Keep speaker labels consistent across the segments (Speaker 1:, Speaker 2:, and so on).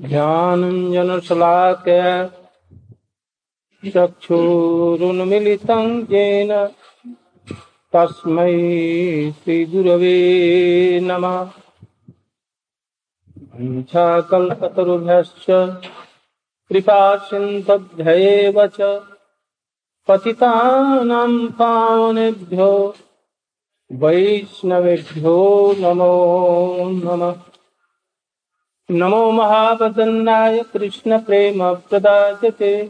Speaker 1: ज्ञानञ्जनशलाकय चक्षुरुन्मिलितं तस्मै श्रीगुरवे नमः। वञ्चाकल्पतरुभ्यश्च कृपासिन्धभ्येव च पतितानां पावनेभ्यो वैष्णवेभ्यो नमो नमः। नमो महावदन्नाय कृष्ण प्रेम प्रदायते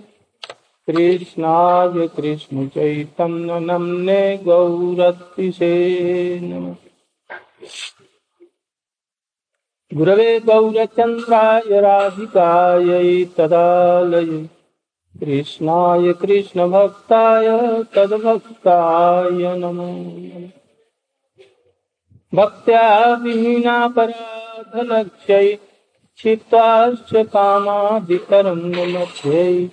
Speaker 1: कृष्णाय कृष्ण चैतन्य नमने गौरतिसे नम। गुरवे गौरचन्द्राय राधिकायै तदालय। कृष्णाय कृष्णभक्ताय तद्भक्ताय नमो भक्त्या विहीना क्षिप्ताश्च कामादितरङ्गमध्ये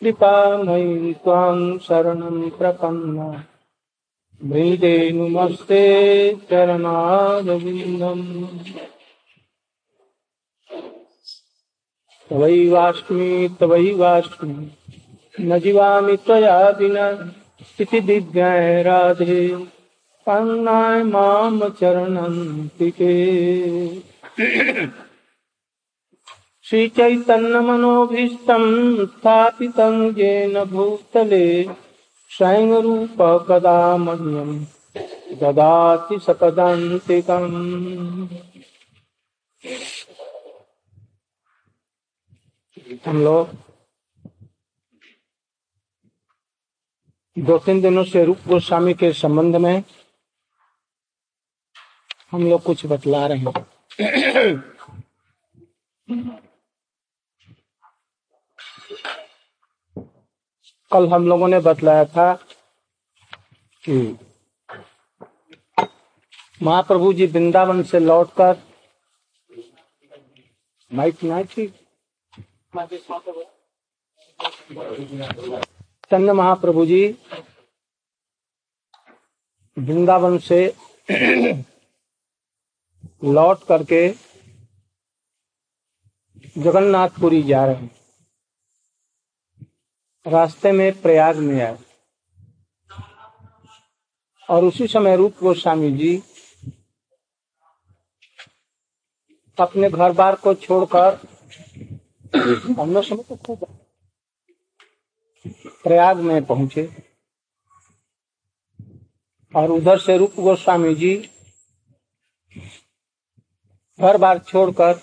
Speaker 1: कृपामयी त्वां शरणं प्रपन्ना वृन्देनुमस्ते चरणारविन्दम्। तवैवास्मि तवैवास्मि न जीवामि त्वया विना। इति दिव्याय राधे, पन्नाय माम चरणं तिके श्रीचैतन्यमनोभीष्टं स्थापितं येन भूतले स्वयं रूप कदा मह्यं ददाति सपदान्तिकम् हम लोग दो तीन दिनों से रूप गोस्वामी के संबंध में हम लोग कुछ बतला रहे हैं। कल हम लोगों ने बतलाया था कि महाप्रभु जी वृंदावन से लौटकर माइक नहीं थी चंद महाप्रभु जी वृंदावन से लौट करके जगन्नाथपुरी जा रहे हैं। रास्ते में प्रयाग में आए। और उसी समय रूप गोस्वामी जी अपने घर बार को छोड़कर हम लोग समय तो खूब प्रयाग में पहुँचे। और उधर से रूप गोस्वामी जी घर बार छोड़कर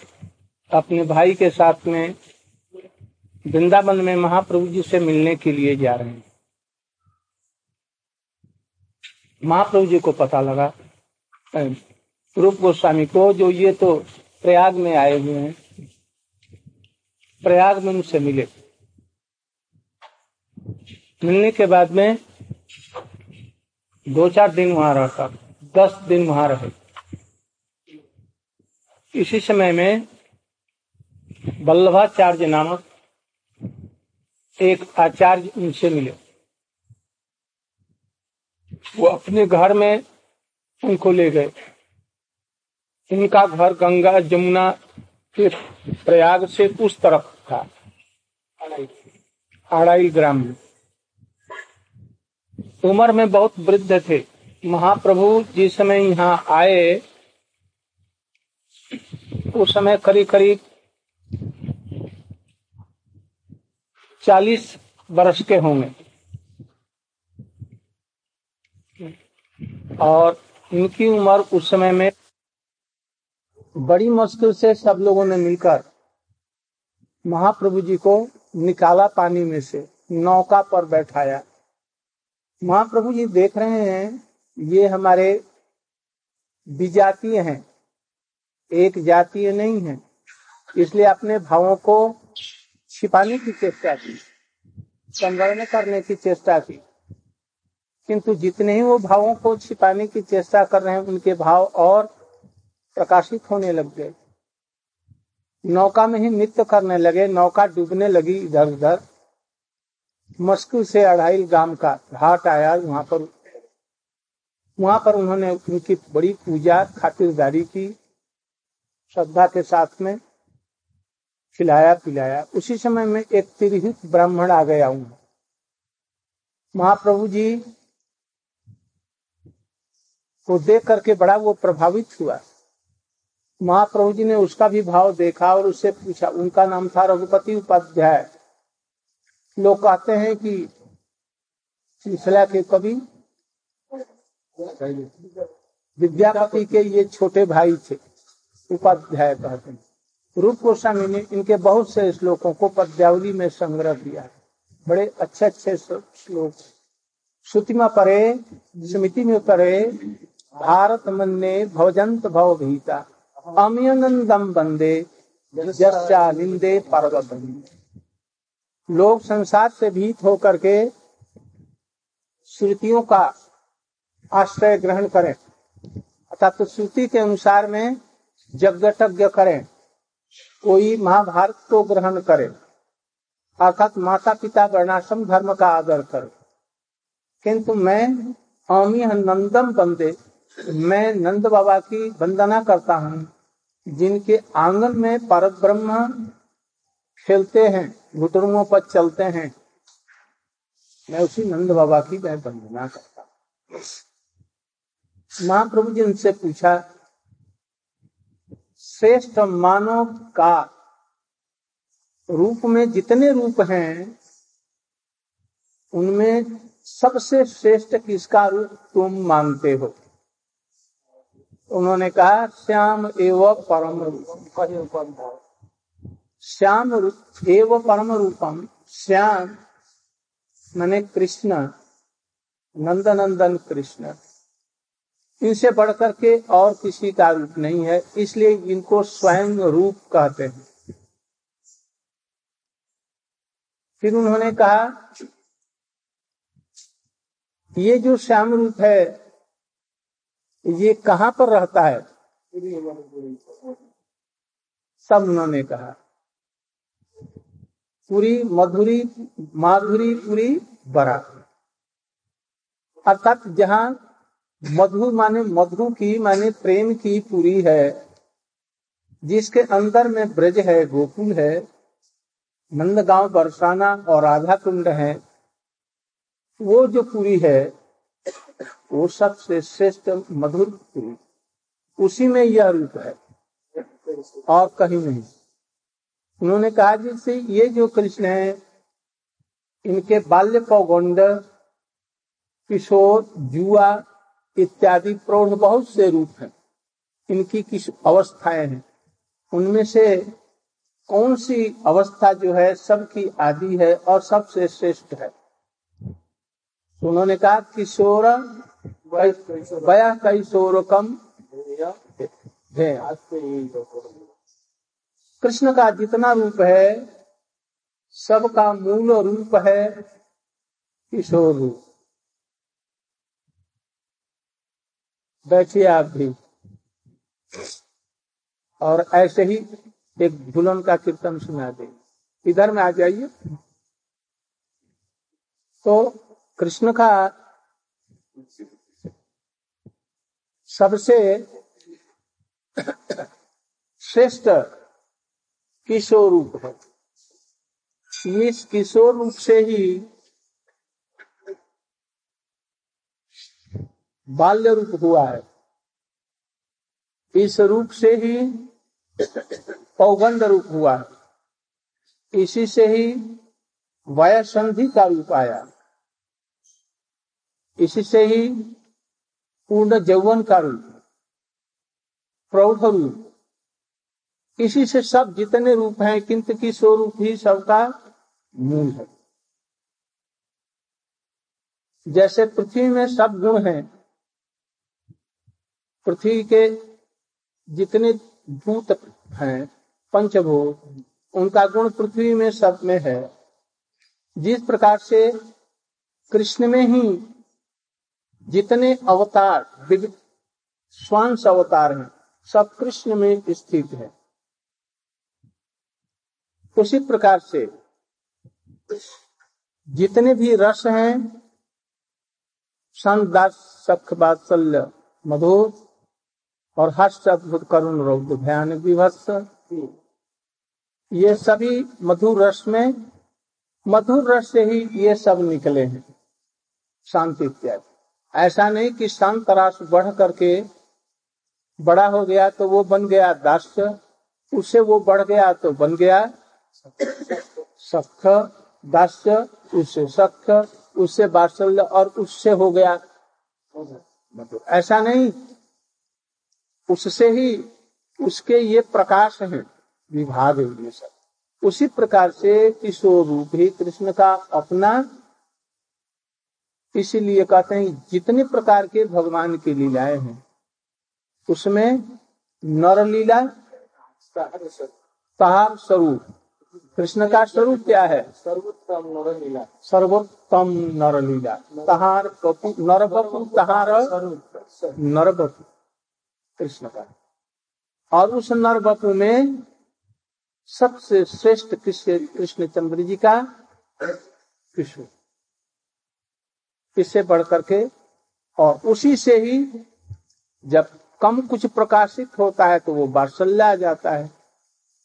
Speaker 1: अपने भाई के साथ में वृंदावन में महाप्रभु जी से मिलने के लिए जा रहे हैं। महाप्रभु जी को पता लगा रूप गोस्वामी को, जो ये तो प्रयाग में आए हुए हैं, प्रयाग में उनसे मिले। मिलने के बाद में दो चार दिन वहाँ रहता, दस दिन वहाँ रहे। इसी समय में वल्लभाचार्य नामक एक आचार्य उनसे मिले। वो अपने घर में उनको ले गए। इनका घर गंगा जमुना के प्रयाग से उस तरफ़ था आड़ाई ग्राम में। उम्र में बहुत वृद्ध थे। महाप्रभु जिस समय यहाँ आए, उस समय करीब करीब चालीस वर्ष के होंगे। और इनकी उम्र उस समय में बड़ी मुश्किल से सब लोगों ने मिलकर महाप्रभु जी को निकाला पानी में से, नौका पर बैठाया। महाप्रभु जी देख रहे हैं, ये हमारे विजातीय हैं, एक जातीय नहीं है, इसलिए अपने भावों को छिपाने की चेष्टा की संवरण करने की चेष्टा की। किंतु जितने ही वो भावों को छिपाने की चेष्टा कर रहे हैं, उनके भाव और प्रकाशित होने लग गए। नौका में ही नृत्य करने लगे, नौका डूबने लगी इधर उधर। मुश्किल से अढ़ाई गाँव का घाट आया, वहाँ पर वहाँ पर उन्होंने उनकी बड़ी पूजा खातिरदारी की, श्रद्धा के साथ में खिलाया पिलाया। उसी समय में एक तिरहित ब्राह्मण आ गया हूँ। महाप्रभु जी को देख करके बड़ा वो प्रभावित हुआ। महाप्रभु जी ने उसका भी भाव देखा और उससे पूछा, उनका नाम था रघुपति उपाध्याय। लोग कहते हैं कि श्रृंखला के कवि, विद्यापति के ये छोटे भाई थे, उपाध्याय कहते हैं। रूप गोस्वामी ने इनके बहुत से श्लोकों को पद्यावली में संग्रह किया है। बड़े अच्छे अच्छे श्लोक। श्रुतिमा परे स्मृति में परे, भारत मन ने भवजंत भव भीता। अमयनंदम बंदे निंदे पर्वत लोग संसार से भीत होकर के श्रुतियों का आश्रय ग्रहण करें। अर्थात तो श्रुति के अनुसार में यज्ञ करें। कोई महाभारत को ग्रहण करे, अर्थात माता पिता वर्णाश्रम धर्म का आदर करे। किंतु मैं, अमी नंदम बंदे, मैं नंद बाबा की वंदना करता हूँ, जिनके आँगन में परत ब्रह्म खेलते हैं घुटरुओं पर चलते हैं। मैं उसी नंद बाबा की मैं वंदना करता हूँ। महाप्रभु जी उनसे पूछा श्रेष्ठ मानव का रूप में जितने रूप हैं, उनमें सबसे श्रेष्ठ किसका रूप तुम मानते हो? उन्होंने कहा, श्याम एवं परम रूपम। श्याम रूप, एवं परम रूपम। श्याम, मैंने कृष्ण, नंदनंदन कृष्ण। इनसे बढ़कर के और किसी का रूप नहीं है, इसलिए इनको स्वयं रूप कहते हैं। फिर उन्होंने कहा, ये जो श्याम रूप है, ये कहाँ पर रहता है? सब उन्होंने कहा, पूरी, मधुरी, माधुरी, पूरी बरा अर्थात जहाँ मधु माने, मधु की माने प्रेम की पूरी है, जिसके अंदर में ब्रज है, गोकुल है, नंदगांव, बरसाना और राधा कुंड है, वो जो पूरी है, वो सबसे श्रेष्ठ मधुर पूरी। उसी में यह रूप है, और कहीं नहीं। उन्होंने कहा जैसे ये जो कृष्ण है, इनके बाल्य पौगंड किशोर, जुआ इत्यादि प्रौढ़ बहुत से रूप हैं। इनकी किस अवस्थाएँ हैं? उनमें से कौन सी अवस्था जो है सबकी आदि है और सबसे श्रेष्ठ है? तो उन्होंने कहा, किशोर बया किशोर कम कृष्ण का जितना रूप है, सबका मूल रूप है किशोर रूप। बैठिए आप भी। और ऐसे ही एक झुलन का कीर्तन सुना दे। इधर में आ जाइए। तो कृष्ण का सबसे श्रेष्ठ किशोर रूप है। इस किशोर रूप से ही बाल्य रूप हुआ है। इस रूप से ही पौगंड रूप हुआ है। इसी से ही वयसंधि का रूप आया। इसी से ही पूर्ण जौवन का रूप, प्रौढ़ रूप। इसी से सब जितने रूप हैं, किंतु की स्वरूप ही सबका मूल है। जैसे पृथ्वी में सब गुण हैं पृथ्वी के जितने भूत हैं, पंचभूत, उनका गुण पृथ्वी में सब में है। जिस प्रकार से कृष्ण में ही जितने अवतार विविध स्वांश अवतार हैं, सब कृष्ण में स्थित है। उसी प्रकार से जितने भी रस हैं संत दास सख बात्सल्य मधुर और हर्ष अद्भुत करुण रौद्र भयानक विभत्स ये सभी मधुर रस में, मधुर रस से ही ये सब निकले हैं। शांति इत्यादि। ऐसा नहीं कि शांत रास बढ़ करके बड़ा हो गया तो वो बन गया दास्य उससे वो बढ़ गया तो बन गया सख दास्य उससे सख उससे बात्सल्य और उससे हो गया। ऐसा नहीं उससे ही उसके ये प्रकाश है विभाग है सब। उसी प्रकार से किशोर रूप ही कृष्ण का अपना इसीलिए कहते हैं जितने प्रकार के भगवान की लीलाएँ हैं उसमें नर लीला स्वरूप। कृष्ण का स्वरूप क्या है? सर्वोत्तम नर लीला सर्वोत्तम नर लीला तहार नर बपु तहार नर बपु कृष्ण का और उस नर बपु में सबसे श्रेष्ठ कृष्ण चंद्र जी का कृष्ण। इससे बढ़ करके और उसी से ही जब कम कुछ प्रकाशित होता है तो वो बात्सल्य आ जाता है।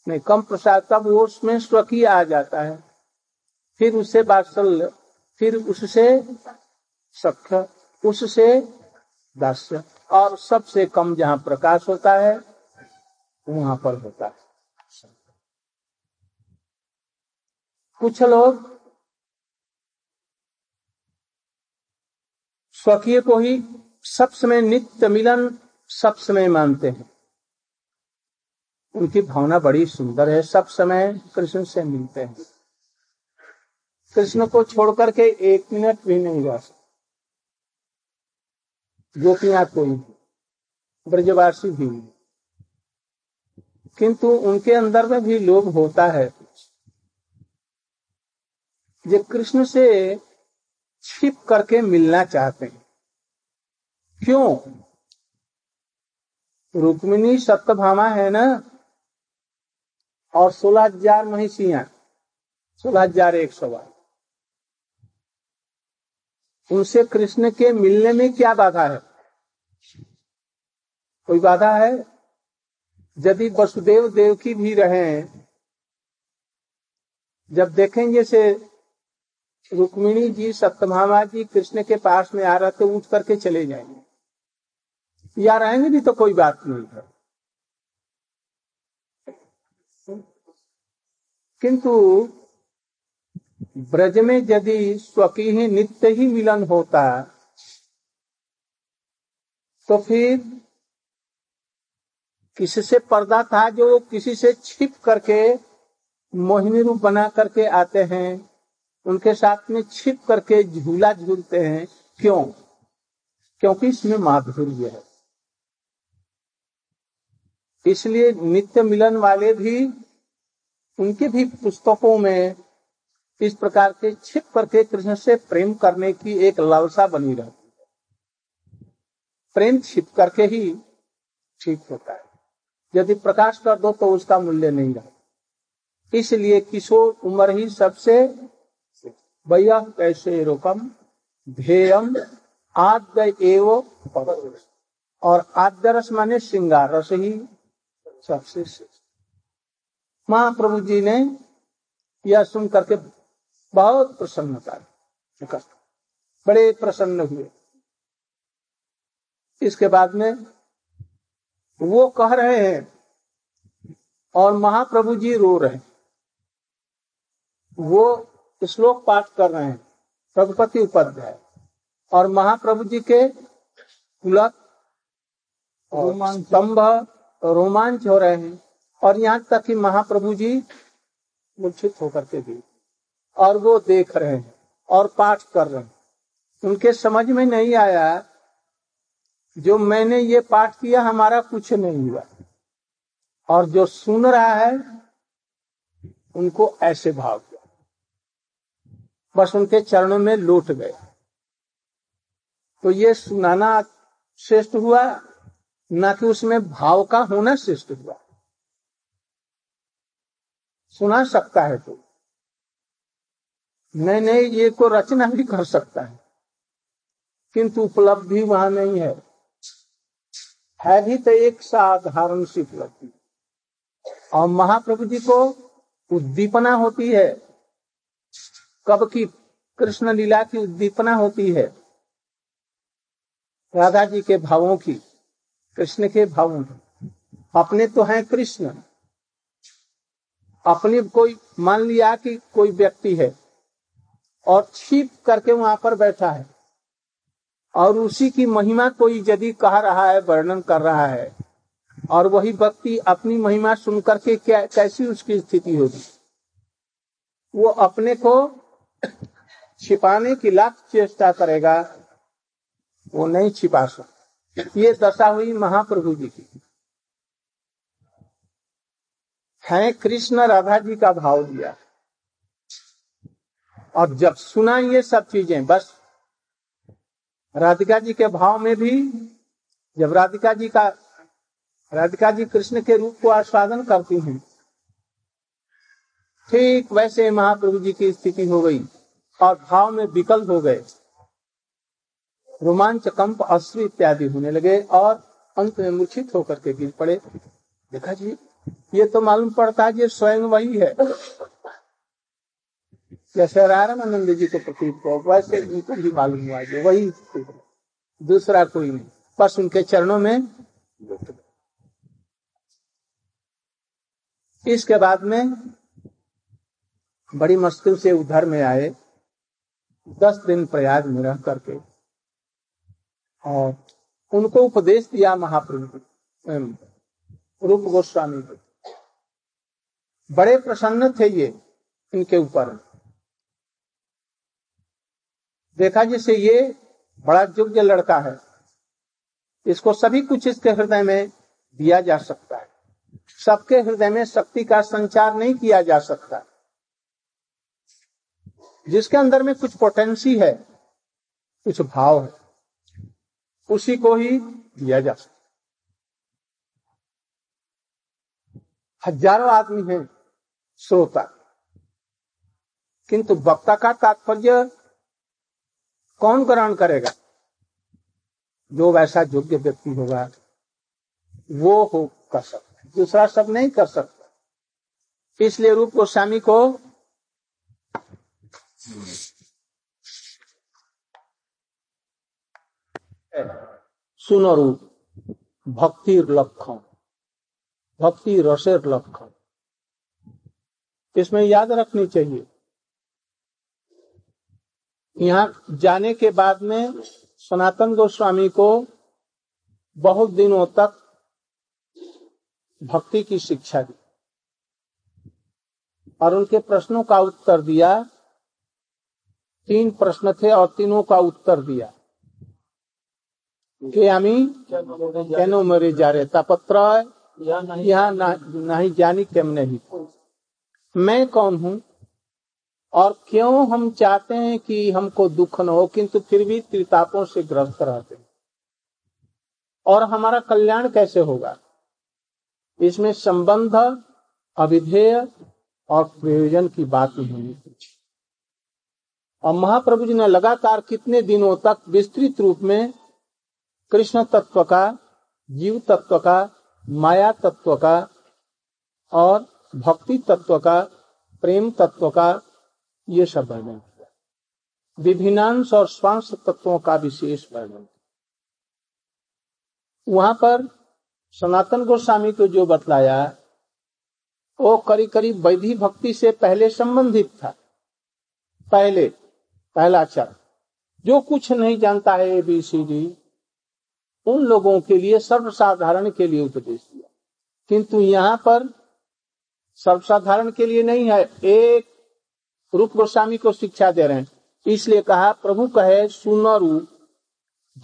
Speaker 1: नहीं, कम प्रसाद तब वो उसमें स्वकीय आ जाता है। फिर उससे बात्सल्य फिर उससे सख उससे दास्य और सबसे कम जहाँ प्रकाश होता है, वहाँ पर होता है। कुछ लोग स्वकीय को ही सब समय नित्य मिलन, सब समय मानते हैं। उनकी भावना बड़ी सुंदर है, सब समय कृष्ण से मिलते हैं। कृष्ण को छोड़ करके एक मिनट भी नहीं रह सकते। गोपियाँ कोई, ब्रजवासी भी। किंतु उनके अंदर में भी लोभ होता है। जो कृष्ण से छिप करके मिलना चाहते हैं। क्यों? रुक्मिणी सत्यभामा है ना? और सोलह हज़ार महिषिया सोलह हज़ार एक सौ उनसे कृष्ण के मिलने में क्या बाधा है? कोई बाधा है? यदि वसुदेव देव की भी रहे, जब देखेंगे से रुक्मिणी जी सत्यभामा जी कृष्ण के पास में आ रहे थे उठ करके चले जाएँगे। या रहेंगे भी तो कोई बात नहीं है। किंतु ब्रज में यदि स्वकी ही नित्य ही मिलन होता तो फिर किससे पर्दा था जो किसी से छिप करके मोहिनी रूप बना करके आते हैं। उनके साथ में छिप करके झूला झूलते हैं। क्यों? क्योंकि इसमें माधुर्य है। इसलिए नित्य मिलन वाले भी उनके भी पुस्तकों में इस प्रकार के छिप करके कृष्ण से प्रेम करने की एक लालसा बनी रहती प्रेम छिप करके ही ठीक होता है। यदि प्रकाश कर दो तो उसका मूल्य नहीं रहा। इसलिए किशोर उम्र ही सबसे भैया कैसे रोकम ध्येयम आद्य एव और आद्य रस माने श्रृंगार रस ही सबसे महाप्रभु जी ने यह सुन करके बहुत प्रसन्नता। बड़े प्रसन्न हुए। इसके बाद में वो कह रहे हैं, और महाप्रभु जी रो रहे वो श्लोक पाठ कर रहे हैं रघुपति उपाध्याय। और महाप्रभु जी के पुलक स्तंभ रोमांच हो रहे हैं, और यहाँ तक कि महाप्रभु जी मूर्छित होकर के भी, और वो देख रहे हैं, और पाठ कर रहे हैं। उनके समझ में नहीं आया जो मैंने ये पाठ किया, हमारा कुछ नहीं हुआ। और जो सुन रहा है, उनको ऐसे भाव किया। बस उनके चरणों में लौट गए। तो ये सुनाना श्रेष्ठ हुआ, ना कि उसमें भाव का होना श्रेष्ठ हुआ। सुना सकता है तो। नहीं नहीं, ये को रचना भी कर सकता है। किंतु उपलब्धि वहाँ नहीं है। है भी तो एक साधारण सी उपलब्धि और महाप्रभु जी को उद्दीपना होती है। कब की कृष्ण लीला की उद्दीपना होती है? राधा जी के भावों की, कृष्ण के भावों की। अपने तो हैं कृष्ण। अपनी कोई, मान लिया कि कोई व्यक्ति है और छिप करके वहाँ पर बैठा है। और उसी की महिमा कोई यदि कह रहा है, वर्णन कर रहा है, और वही व्यक्ति अपनी महिमा सुन करके क्या, कैसी उसकी स्थिति होगी? वो अपने को छिपाने की लाख चेष्टा करेगा, वो नहीं छिपा सकता। ये दशा हुई महाप्रभु जी की। है कृष्ण राधा जी का भाव दिया। और जब सुना ये सब चीज़ें, बस राधिका जी के भाव में भी, जब राधिका जी का, राधिका जी कृष्ण के रूप को आस्वादन करती हैं, ठीक वैसे महाप्रभु जी की स्थिति हो गई और भाव में विकल हो गए। रोमांच, कंप, अश्रु इत्यादि होने लगे और अंत में मूर्छित होकर के गिर पड़े। देखा जी, ये तो मालूम पड़ता है स्वयं वही है। जैसे रामानंद जी को प्रतीत हो वैसे उनको भी मालूम हुआ जो वही दूसरा कोई नहीं। बस उनके चरणों में इसके बाद में बड़ी मुश्किल से उधर में आए। दस दिन प्रयाग में रह करके और उनको उपदेश दिया महाप्रभु रूप गोस्वामी बड़े प्रसन्न थे ये इनके ऊपर। देखा जैसे ये बड़ा योग्य लड़का है। इसको सभी कुछ इसके हृदय में दिया जा सकता है। सबके हृदय में शक्ति का संचार नहीं किया जा सकता। जिसके अंदर में कुछ पोटेंसी है, कुछ भाव है, उसी को ही दिया जा सकता हज़ारों आदमी हैं, श्रोता। किंतु वक्ता का तात्पर्य कौन ग्रहण करेगा? जो वैसा योग्य व्यक्ति होगा, वो हो कर सकता है। दूसरा सब नहीं कर सकता। इसलिए रूप गोस्वामी को सुनो रूप, भक्ति लक्षण, भक्ति रसेर लक्षण। इसमें याद रखनी चाहिए। यहाँ जाने के बाद में सनातन गोस्वामी को बहुत दिनों तक भक्ति की शिक्षा दी और उनके प्रश्नों का उत्तर दिया। तीन प्रश्न थे और तीनों का उत्तर दिया। के आमी? कैनो मरे जा रहे तापत्र यहाँ नहीं। जानी केम नहीं मैं कौन हूँ? और क्यों हम चाहते हैं कि हमको दुख न हो, किंतु फिर भी त्रितापों से ग्रस्त रहते हैं। और हमारा कल्याण कैसे होगा? इसमें संबंध, अविधेय और प्रयोजन की बात नहीं होनी चाहिए। और महाप्रभु जी ने लगातार कितने दिनों तक विस्तृत रूप में कृष्ण तत्व का, जीव तत्व का, माया तत्व का और भक्ति तत्व का, प्रेम तत्व का ये सब वर्णन किया। विभिन्नांश और स्वांश तत्वों का विशेष वर्णन वहाँ पर सनातन गोस्वामी को जो बतलाया, वो करीब करीब वैधि भक्ति से पहले संबंधित था। पहले, पहला चरण। जो कुछ नहीं जानता है एबीसीडी उन लोगों के लिए सर्वसाधारण के लिए उपदेश दिया। किंतु यहाँ पर सर्वसाधारण के लिए नहीं है। एक रूप गोस्वामी को शिक्षा दे रहे हैं। इसलिए कहा, प्रभु कहे, सुनरु,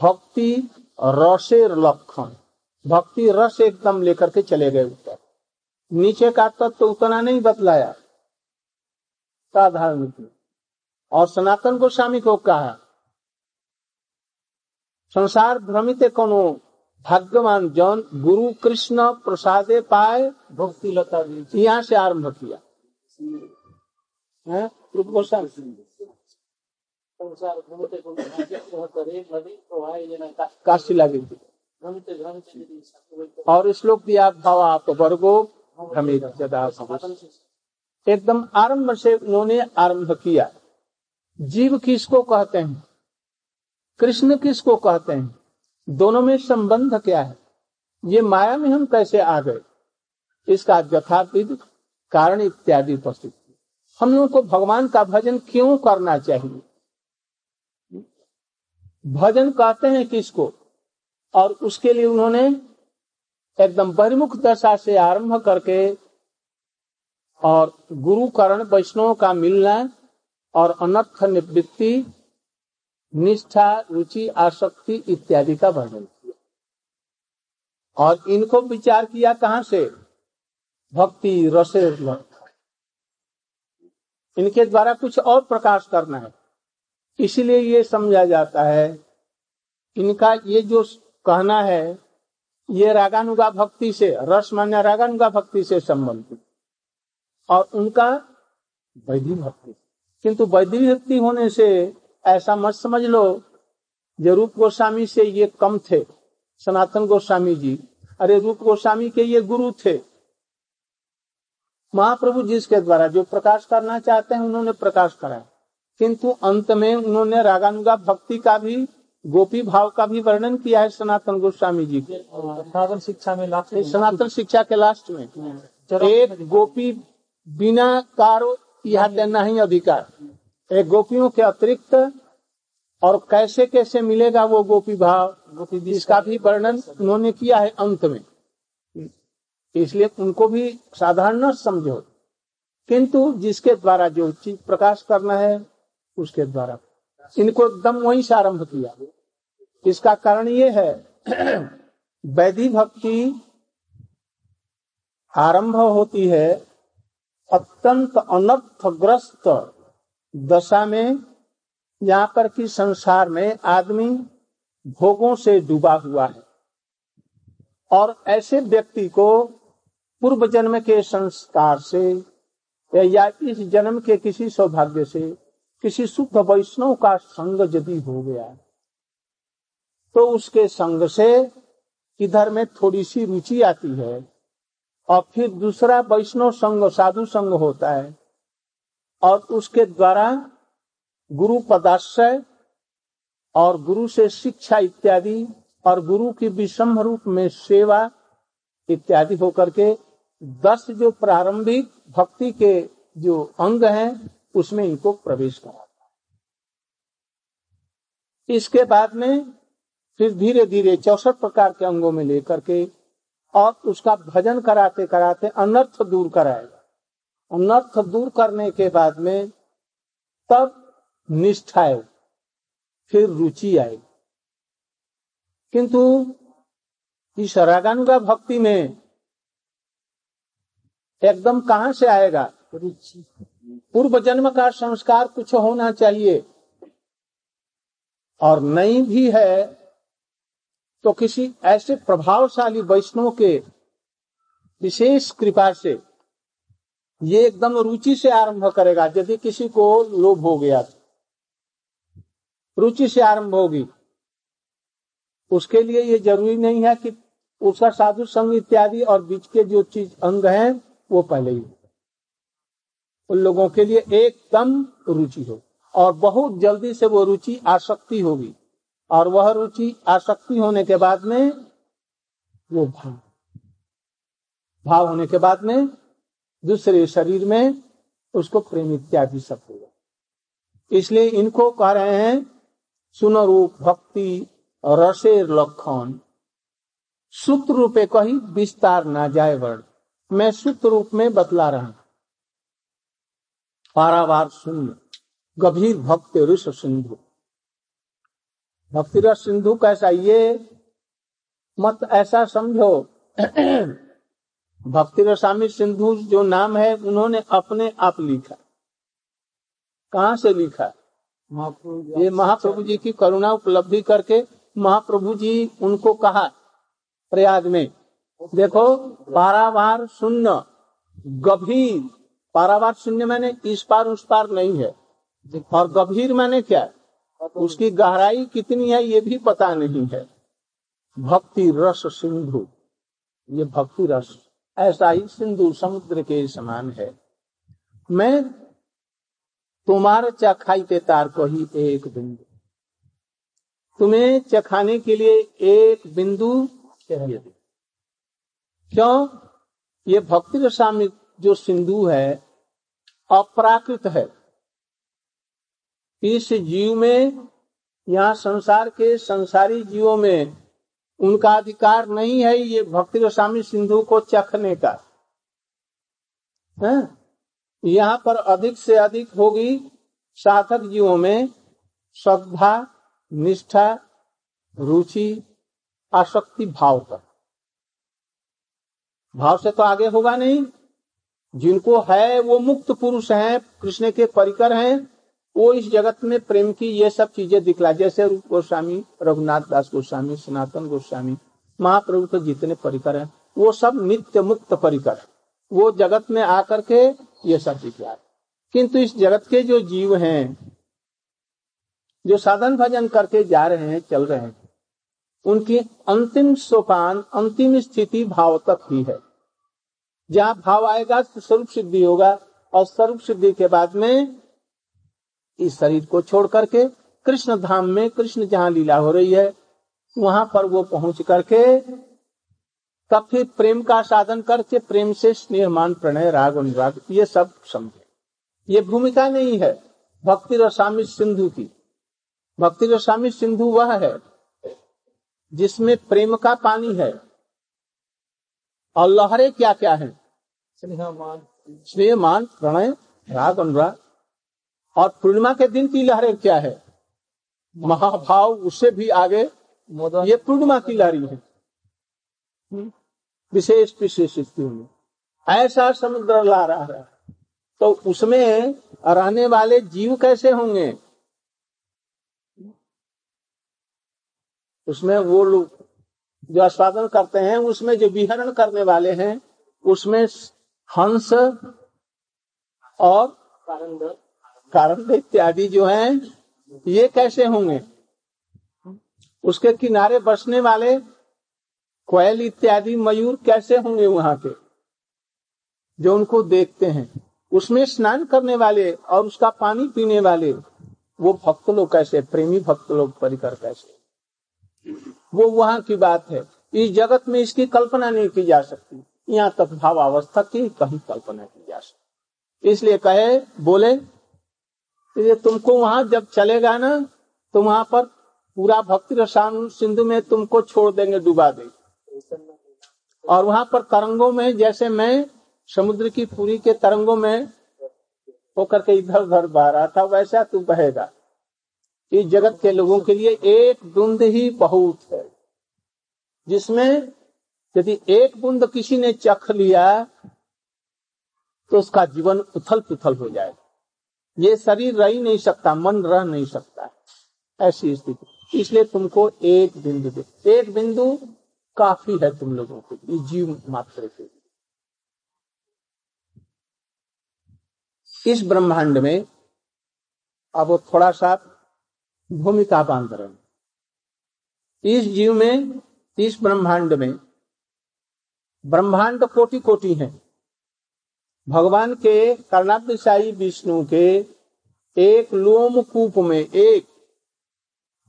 Speaker 1: भक्ति रसेर लक्षण। भक्ति रस एकदम लेकर के चले गए ऊपर। नीचे का तत्व तो उतना नहीं बतलाया। साधारण और सनातन गोस्वामी को कहा, संसार भ्रमित कोनो भाग्यवान जन गुरु कृष्ण प्रसादे पाए, भक्ति लता यहाँ से आरंभ किया। काशी लगी। और श्लोक दिया भाव आप वर्गो भ्रमित एकदम आरंभ से उन्होंने आरंभ किया। जीव किसको कहते हैं? कृष्ण किसको कहते हैं? दोनों में संबंध क्या है? ये माया में हम कैसे आ गए? इसका यथार्थ कारण इत्यादि उपस्थित। हम लोगों को भगवान का भजन क्यों करना चाहिए? भजन कहते हैं किसको? और उसके लिए उन्होंने एकदम बहिर्मुख दशा से आरंभ करके और गुरु करण वैष्णव का मिलना और अनर्थ निवृत्ति, निष्ठा, रुचि, आसक्ति इत्यादि का वर्णन किया। और इनको विचार किया कहाँ से? भक्ति रसे इनके द्वारा कुछ और प्रकाश करना है। इसलिए ये समझा जाता है। इनका ये जो कहना है, ये रागानुगा भक्ति से, रस मान्य रागानुगा भक्ति से संबंधित। और उनका वैधि भक्ति। किंतु वैधि भक्ति होने से ऐसा मत समझ लो, जो रूप गोस्वामी से ये कम थे। सनातन गोस्वामी जी, अरे रूप गोस्वामी के ये गुरु थे। महाप्रभु जिसके द्वारा जो प्रकाश करना चाहते हैं उन्होंने प्रकाश कराया किंतु अंत में उन्होंने रागानुगा भक्ति का भी गोपी भाव का भी वर्णन किया है सनातन गोस्वामी जी के।
Speaker 2: सनातन शिक्षा में लास्ट
Speaker 1: सनातन शिक्षा के लास्ट में। एक गोपी बिना कारो यह देना ही अधिकार। एक गोपियों के अतिरिक्त और कैसे कैसे मिलेगा वो गोपी भाव गोपी इसका भी वर्णन उन्होंने किया है अंत में। इसलिए उनको भी साधारण न समझो। किंतु जिसके द्वारा जो चीज़ प्रकाश करना है, उसके द्वारा। इनको एकदम वहीं से आरंभ किया। इसका कारण ये है, वैधि भक्ति आरंभ होती है अत्यंत अनर्थग्रस्त दशा में, यहाँ पर कि संसार में आदमी भोगों से डूबा हुआ है। और ऐसे व्यक्ति को पूर्व जन्म के संस्कार से, या इस जन्म के किसी सौभाग्य से, किसी शुद्ध वैष्णव का संग यदि हो गया तो उसके संग से इधर में थोड़ी सी रुचि आती है, और फिर दूसरा वैष्णव संग, साधु संग होता है, और उसके द्वारा गुरु पदाश्रय और गुरु से शिक्षा इत्यादि, और गुरु की विषम रूप में सेवा इत्यादि होकर के दस जो प्रारंभिक भक्ति के जो अंग हैं, उसमें इनको प्रवेश कराता है। इसके बाद में फिर धीरे धीरे चौसठ प्रकार के अंगों में लेकर के और उसका भजन कराते कराते अनर्थ दूर कराएगा। अनर्थ दूर करने के बाद में तब निष्ठा है फिर रुचि आएगी। किंतु इस रागानुगा भक्ति में एकदम कहाँ से आएगा? रुचि पूर्व जन्म का संस्कार कुछ होना चाहिए। और नहीं भी है तो किसी ऐसे प्रभावशाली वैष्णव के विशेष कृपा से ये एकदम रुचि से आरंभ करेगा, यदि किसी को लोभ हो गया रुचि से आरंभ होगी। उसके लिए ये ज़रूरी नहीं है कि उसका साधु संग इत्यादि और बीच के जो चीज़ अंग हैं वो पहले ही उन लोगों के लिए एकदम रुचि हो और बहुत जल्दी से वो रुचि आसक्ति होगी और वह रुचि आसक्ति होने के बाद में वो भाव भाव होने के बाद में दूसरे शरीर में उसको प्रेम इत्यादि सब होगा। इसलिए इनको कह रहे हैं सुनरूप भक्ति रसेर लक्षण। सूत्र रूपे कही विस्तार ना जाए वर्ण। मैं सूत्र रूप में बतला रहा हूँ। पारावार शून्य गंभीर भक्ति ऋष सिंधु। भक्ति रस सिंधु कैसा? ये मत ऐसा समझो। भक्ति रसामी सिंधु जो नाम है उन्होंने अपने आप लिखा। कहा से लिखा? ये महाप्रभु जी की करुणा उपलब्धि करके महाप्रभु जी उनको कहा प्रयाग में। देखो, पारावार शून्य। गंभीर। पारावार शून्य मैंने इस पार उस पार नहीं है। और गंभीर मैंने क्या? उसकी गहराई कितनी है ये भी पता नहीं है। भक्ति रस सिंधु। ये भक्ति रस। ऐसा ही सिंधु समुद्र के समान है। मैं तुम्हारे चखाई ते तार को ही एक बिंदु। तुम्हें चखाने के लिए एक बिंदु चाहिए। क्यों? ये भक्ति रसामी जो सिंधु है, अपराकृत है। इस जीव में, यहाँ संसार के संसारी जीवों में उनका अधिकार नहीं है ये भक्ति रसामी सिंधु को चखने का। है? यहाँ पर अधिक से अधिक होगी साधक जीवों में श्रद्धा, निष्ठा, रुचि, आसक्ति, भाव का भाव से तो आगे होगा नहीं। जिनको है, वो मुक्त पुरुष हैं, कृष्ण के परिकर हैं, वो इस जगत में प्रेम की ये सब चीज़ें दिखला जैसे रूप गोस्वामी, रघुनाथ दास गोस्वामी, सनातन गोस्वामी, महाप्रभु के जितने परिकर हैं, वो सब नित्य मुक्त परिकर वो जगत में आकर के ये सब दिखला किंतु इस जगत के जो जीव हैं, जो साधन भजन करके जा रहे हैं, चल रहे हैं उनकी अंतिम सोपान, अंतिम स्थिति भाव तक ही है। जहाँ भाव आएगा तो स्वरूप सिद्धि होगा, और स्वरूप सिद्धि के बाद में इस शरीर को छोड़ करके कृष्ण धाम में कृष्ण जहाँ लीला हो रही है, वहाँ पर वो पहुँच करके तब फिर प्रेम का साधन करके प्रेम से मान प्रणय, राग, अनुराग, ये सब समझे। ये भूमिका नहीं है, भक्ति रसामी सिंधु की। भक्ति रसामी सिंधु वह है जिसमें प्रेम का पानी है। और लहरे क्या क्या है? स्नेह मान प्रणय राग अनुराग। और पूर्णिमा के दिन की लहरें क्या है? महाभाव उससे भी आगे ये पूर्णिमा की लहरी है। विशेष विशेष स्थिति में। ऐसा समुद्र ला रहा है। तो उसमें रहने वाले जीव कैसे होंगे? उसमें वो लोग जो आस्वादन करते हैं, उसमें जो विहरण करने वाले हैं, उसमें हंस और कारण इत्यादि जो हैं, ये कैसे होंगे? उसके किनारे बसने वाले कोयल इत्यादि मयूर कैसे होंगे वहाँ के? जो उनको देखते हैं। उसमें स्नान करने वाले और उसका पानी पीने वाले, वो भक्त लोग कैसे प्रेमी भक्त लोग परिकर कैसे वो वहाँ की बात है। इस जगत में इसकी कल्पना नहीं की जा सकती। यहाँ तक भाव अवस्था की कहीं कल्पना की जा सकती। इसलिए कहे, बोले तुमको वहाँ जब चलेगा ना तो वहाँ पर पूरा भक्ति रसान सिंधु में तुमको छोड़ देंगे, डुबा देंगे। और वहाँ पर तरंगों में, जैसे मैं समुद्र की पूरी के तरंगों में होकर के इधर उधर बह रहा था, वैसा तू बहेगा। इस जगत के लोगों के लिए एक बूंद ही बहुत है। जिसमें यदि एक बूंद किसी ने चख लिया तो उसका जीवन उथल पुथल हो जाएगा। ये शरीर रह नहीं सकता, मन रह नहीं सकता ऐसी स्थिति। इसलिए तुमको एक बिंदु दे। एक बिंदु काफ़ी है तुम लोगों के लिए, जीव मात्र के लिए। इस ब्रह्मांड में, अब थोड़ा सा भूमिका रहे इस जीव में इस ब्रह्मांड में ब्रह्मांड कोटि कोटि है। भगवान के कर्णादिशाई विष्णु के एक लोम कूप में एक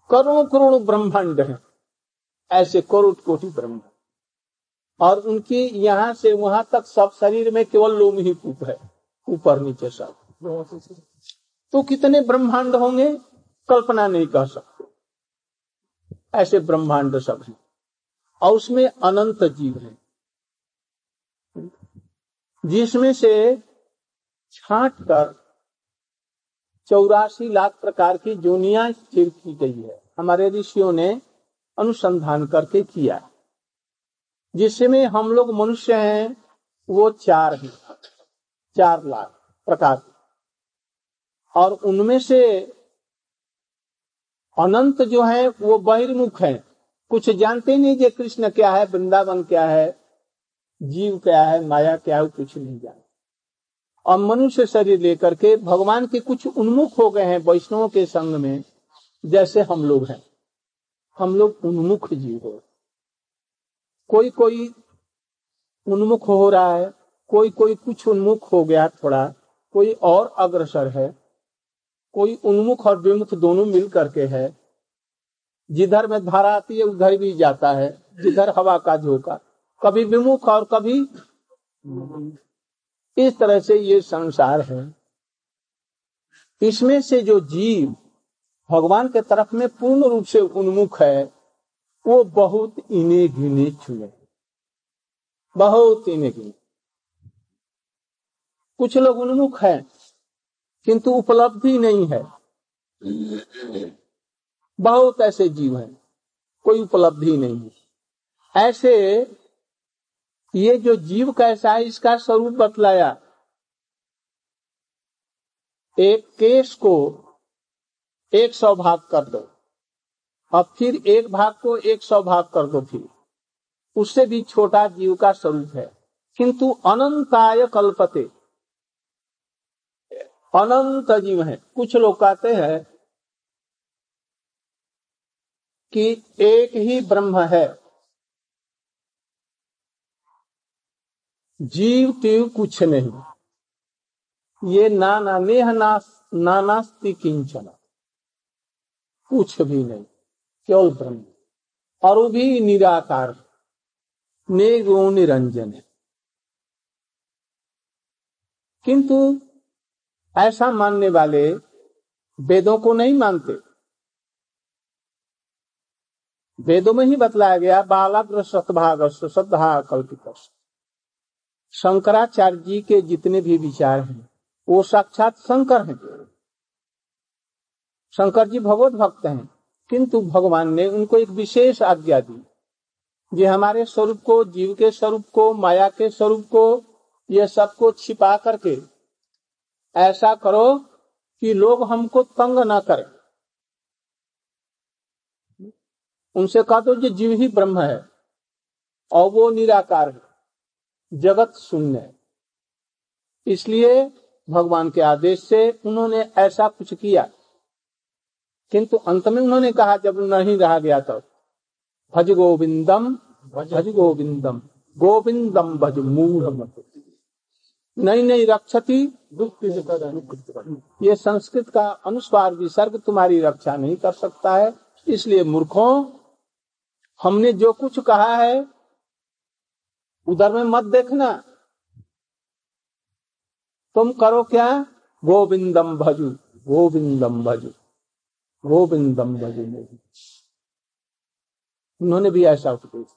Speaker 1: करोड़ करोड़ ब्रह्मांड है। ऐसे करोड़ कोटि ब्रह्मांड और उनकी यहाँ से वहाँ तक सब शरीर में केवल लोम ही कूप है ऊपर नीचे सब। तो कितने ब्रह्मांड होंगे? कल्पना नहीं कर सकते। ऐसे ब्रह्मांड सब हैं। और उसमें अनंत जीव हैं। जिसमें से छाट कर चौरासी लाख प्रकार की जोनिया स्थिर की गई है। हमारे ऋषियों ने अनुसंधान करके किया जिसमें हम लोग मनुष्य हैं, वो चार हैं। चार लाख प्रकार और उनमें से अनंत जो है, वो बहिर्मुख है। कुछ जानते नहीं कि कृष्ण क्या है, वृंदावन क्या है, जीव क्या है, माया क्या है कुछ नहीं जानते। और मनुष्य शरीर लेकर के भगवान के कुछ उन्मुख हो गए हैं वैष्णवों के संग में, जैसे हम लोग हैं। हम लोग उन्मुख जीव हो। कोई कोई उन्मुख हो रहा है कोई कोई कुछ उन्मुख हो गया थोड़ा, कोई और अग्रसर है कोई उन्मुख और विमुख दोनों मिल करके है। जिधर में धारा आती है, उधर भी जाता है। जिधर हवा का झोंका। कभी विमुख और कभी इस तरह से ये संसार है। इसमें से जो जीव भगवान के तरफ़ में पूर्ण रूप से उन्मुख है, वो बहुत इने गिने चुने बहुत इने गिने। कुछ लोग उन्मुख हैं किंतु उपलब्धि नहीं है। बहुत ऐसे जीव हैं, कोई उपलब्धि नहीं है। ऐसे ये जो जीव कैसा है, इसका स्वरूप बतलाया। एक केस को एक सौ भाग कर दो, और फिर एक भाग को एक सौ भाग कर दो फिर। उससे भी छोटा जीव का स्वरूप है। किंतु अनंताय कल्पते अनंत जीव है। कुछ लोग कहते हैं कि एक ही ब्रह्म है। जीव तीव कुछ नहीं। ये नाना नेह नास, नानास्ति किंचन। कुछ भी नहीं, केवल ब्रह्म। और वो भी निराकार नेगो निरंजन है। किंतु ऐसा मानने वाले वेदों को नहीं मानते। वेदों में ही बतलाया गया, बालाग्र सतभाग श्रद्धा कल्पित शंकराचार्य जी के जितने भी विचार हैं, वो साक्षात शंकर हैं। शंकर जी भगवत भक्त हैं, किंतु भगवान ने उनको एक विशेष आज्ञा दी, ये हमारे स्वरूप को, जीव के स्वरूप को, माया के स्वरूप को, ये सबको छिपा करके ऐसा करो कि लोग हमको तंग ना करें। उनसे कहा तो ये जीव ही ब्रह्म है और वो निराकार है। जगत शून्य है। इसलिए भगवान के आदेश से उन्होंने ऐसा कुछ किया। किंतु अंत में उन्होंने कहा, जब नहीं रहा गया तो भज गोविंदम भज गोविंदम गोविंदम भज मूढ़ मत नहीं नहीं रक्षति ये संस्कृत का अनुस्वार विसर्ग तुम्हारी रक्षा नहीं कर सकता है। इसलिए मूर्खों हमने जो कुछ कहा है उधर में मत देखना। तुम करो क्या? गोविंदम भजू गोविंदम भजू गोविंदम भजू उन्होंने भी ऐसा उपदेश